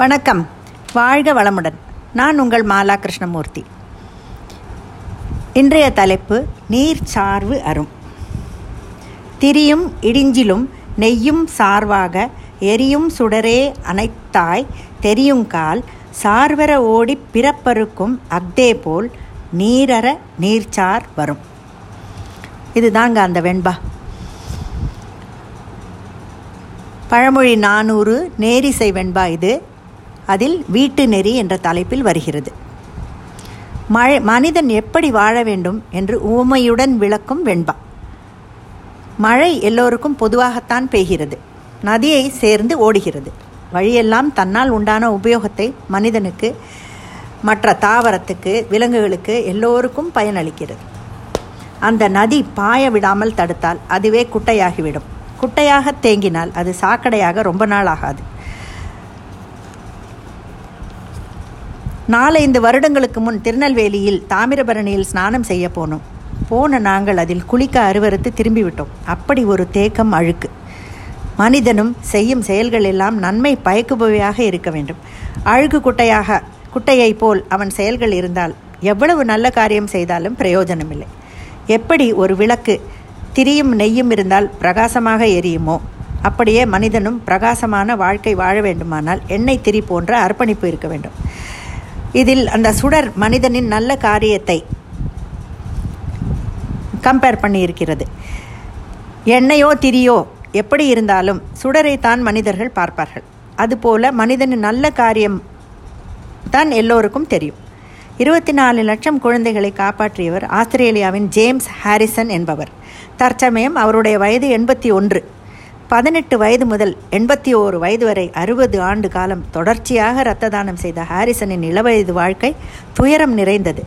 வணக்கம். வாழ்க வளமுடன். நான் உங்கள் மாலா கிருஷ்ணமூர்த்தி. இன்றைய தலைப்பு நீர் சார்வு அரும். திரியும் இடிஞ்சிலும் நெய்யும் சார்வாக எரியும் சுடரே அனைத்தாய் தெரியுங்கால் சார்வர ஓடி பிறப்பருக்கும் அக்தே போல் நீரற நீர்ச்சார் வரும். இதுதாங்க அந்த வெண்பா. பழமொழி நானூறு நேரிசை வெண்பா இது. அதில் வீட்டு நெறி என்ற தலைப்பில் வருகிறது. மழை மனிதன் எப்படி வாழ வேண்டும் என்று ஊமையுடன் விளக்கும் வெண்பா. மழை எல்லோருக்கும் பொதுவாகத்தான் பெய்கிறது. நதியை சேர்ந்து ஓடுகிறது. வழியெல்லாம் தன்னால் உண்டான உபயோகத்தை மனிதனுக்கு மற்ற தாவரத்துக்கு விலங்குகளுக்கு எல்லோருக்கும் பயனளிக்கிறது. அந்த நதி பாய விடாமல் தடுத்தால் அதுவே குட்டையாகிவிடும். குட்டையாக தேங்கினால் அது சாக்கடையாக ரொம்ப நாள் ஆகாது. நாலைந்து வருடங்களுக்கு முன் திருநெல்வேலியில் தாமிரபரணியில் ஸ்நானம் செய்ய போனோம். போன நாங்கள் அதில் குளிக்க அருவறுத்து திரும்பிவிட்டோம். அப்படி ஒரு தேக்கம் அழுக்கு. மனிதனும் செய்யும் செயல்கள் எல்லாம் நன்மை பயக்குபவையாக இருக்க வேண்டும். அழுக்கு குட்டையாக குட்டையைப் போல் அவன் செயல்கள் இருந்தால் எவ்வளவு நல்ல காரியம் செய்தாலும் பிரயோஜனமில்லை. எப்படி ஒரு விளக்கு திரியும் நெய்யும் இருந்தால் பிரகாசமாக எரியுமோ? அப்படியே மனிதனும் பிரகாசமான வாழ்க்கை வாழ வேண்டுமானால் எண்ணெய் திரி போன்ற அர்ப்பணிப்பு இருக்க வேண்டும். இதில் அந்த சுடர் மனிதனின் நல்ல காரியத்தை கம்பேர் பண்ணியிருக்கிறது. எண்ணெயோ திரியோ எப்படி இருந்தாலும் சுடரைத்தான் மனிதர்கள் பார்ப்பார்கள். அதுபோல மனிதனின் நல்ல காரியம் தான் எல்லோருக்கும் தெரியும். இருபத்தி நாலு லட்சம் குழந்தைகளை காப்பாற்றியவர் ஆஸ்திரேலியாவின் ஜேம்ஸ் ஹாரிசன் என்பவர். தற்சமயம் அவருடைய வயது எண்பத்தி ஒன்று. பதினெட்டு வயது முதல் எண்பத்தி ஓரு வயது வரை அறுபது ஆண்டு காலம் தொடர்ச்சியாக இரத்த தானம் செய்த ஹாரிசனின் இளவயது வாழ்க்கை துயரம் நிறைந்தது.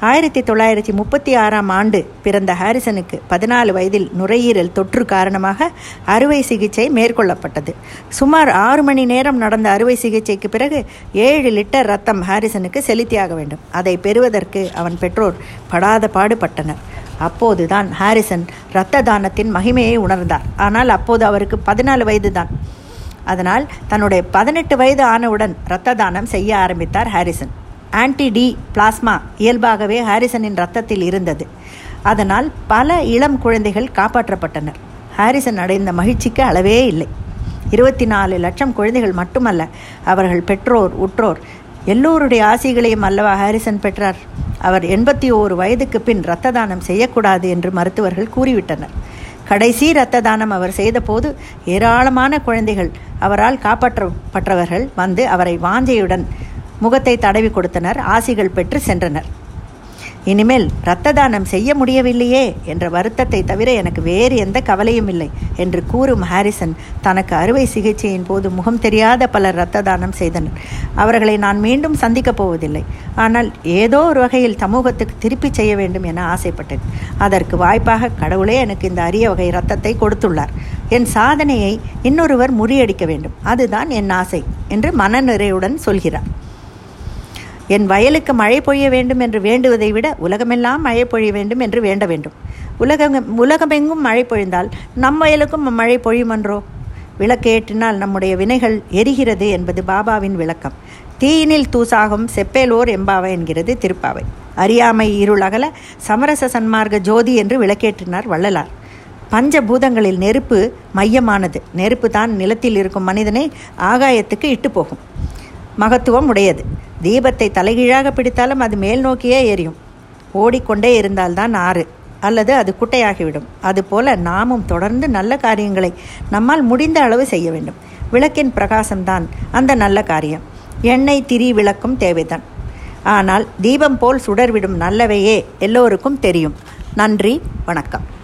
ஆயிரத்தி தொள்ளாயிரத்தி முப்பத்தி ஆறாம் ஆண்டு பிறந்த ஹாரிசனுக்கு பதினாலு வயதில் நுரையீரல் தொற்று காரணமாக அறுவை சிகிச்சை மேற்கொள்ளப்பட்டது. சுமார் ஆறு மணி நேரம் நடந்த அறுவை சிகிச்சைக்கு பிறகு ஏழு லிட்டர் ரத்தம் ஹாரிசனுக்கு செலுத்தியாக வேண்டும். அதை பெறுவதற்கு அவன் பெற்றோர் படாத பாடுபட்டனர். அப்போதுதான் ஹாரிசன் இரத்த தானத்தின் மகிமையை உணர்ந்தார். ஆனால் அப்போது அவருக்கு பதினாலு வயது தான் அதனால் தன்னுடைய பதினெட்டு வயது ஆனவுடன் இரத்த தானம் செய்ய ஆரம்பித்தார் ஹாரிசன். ஆன்டி டி பிளாஸ்மா இயல்பாகவே ஹாரிசனின் ரத்தத்தில் இருந்தது. அதனால் பல இளம் குழந்தைகள் காப்பாற்றப்பட்டனர். ஹாரிசன் அடைந்த மகிழ்ச்சிக்கு அளவே இல்லை. இருபத்தி நாலு லட்சம் குழந்தைகள் மட்டுமல்ல அவர்கள் பெற்றோர் உற்றோர் எல்லோருடைய ஆசைகளையும் அல்லவா ஹாரிசன் பெற்றார். அவர் எண்பத்தி ஓரு வயதுக்கு பின் இரத்த தானம் செய்யக்கூடாது என்று மருத்துவர்கள் கூறிவிட்டனர். கடைசி இரத்த தானம் அவர் செய்தபோது ஏராளமான குழந்தைகள் அவரால் காப்பாற்றப்பட்டவர்கள் வந்து அவரை வாஞ்சையுடன் முகத்தை தடவி கொடுத்தனர். ஆசிகள் பெற்று சென்றனர். இனிமேல் இரத்த தானம் செய்ய முடியவில்லையே என்ற வருத்தத்தை தவிர எனக்கு வேறு எந்த கவலையும் இல்லை என்று கூறும் ஹாரிசன் தனக்கு அறுவை சிகிச்சையின் போது முகம் தெரியாத பலர் இரத்த தானம் செய்தனர். அவர்களை நான் மீண்டும் சந்திக்கப் போவதில்லை. ஆனால் ஏதோ ஒரு வகையில் சமூகத்துக்கு திருப்பி செய்ய வேண்டும் என ஆசைப்பட்டேன். அதற்கு வாய்ப்பாக கடவுளே எனக்கு இந்த அரிய வகை இரத்தத்தை கொடுத்துள்ளார். என் சாதனையை இன்னொருவர் முறியடிக்க வேண்டும். அதுதான் என் ஆசை என்று மனநிறைவுடன் சொல்கிறார். என் வயலுக்கு மழை பொழிய வேண்டும் என்று வேண்டுவதை விட உலகமெல்லாம் மழை பொழிய வேண்டும் என்று வேண்ட வேண்டும். உலகம் உலகமெங்கும் மழை பொழிந்தால் நம் வயலுக்கும் மழை பொழியுமன்றோ? விளக்கேற்றினால் நம்முடைய வினைகள் எரிகிறது என்பது பாபாவின் விளக்கம். தீயினில் தூசாகும் செப்பேலோர் எம்பாவை என்கிறது திருப்பாவை. அறியாமை இருளகல சமரச சன்மார்க்க ஜோதி என்று விளக்கேற்றினார் வள்ளலார். பஞ்சபூதங்களில் நெருப்பு மையமானது. நெருப்பு தான் நிலத்தில் இருக்கும் மனிதனை ஆகாயத்துக்கு இட்டு போகும். மகத்துவம் உடையது. தீபத்தை தலைகீழாக பிடித்தாலும் அது மேல் நோக்கியே எரியும். ஓடிக்கொண்டே இருந்தால்தான் ஆறு அல்லது அது குட்டையாகிவிடும். அதுபோல நாமும் தொடர்ந்து நல்ல காரியங்களை நம்மால் முடிந்த அளவு செய்ய வேண்டும். விளக்கின் பிரகாசம்தான் அந்த நல்ல காரியம். எண்ணெய் திரி விளக்கும் தேவைதான். ஆனால் தீபம் போல் சுடர்விடும் நல்லவையே எல்லோருக்கும் தெரியும். நன்றி வணக்கம்.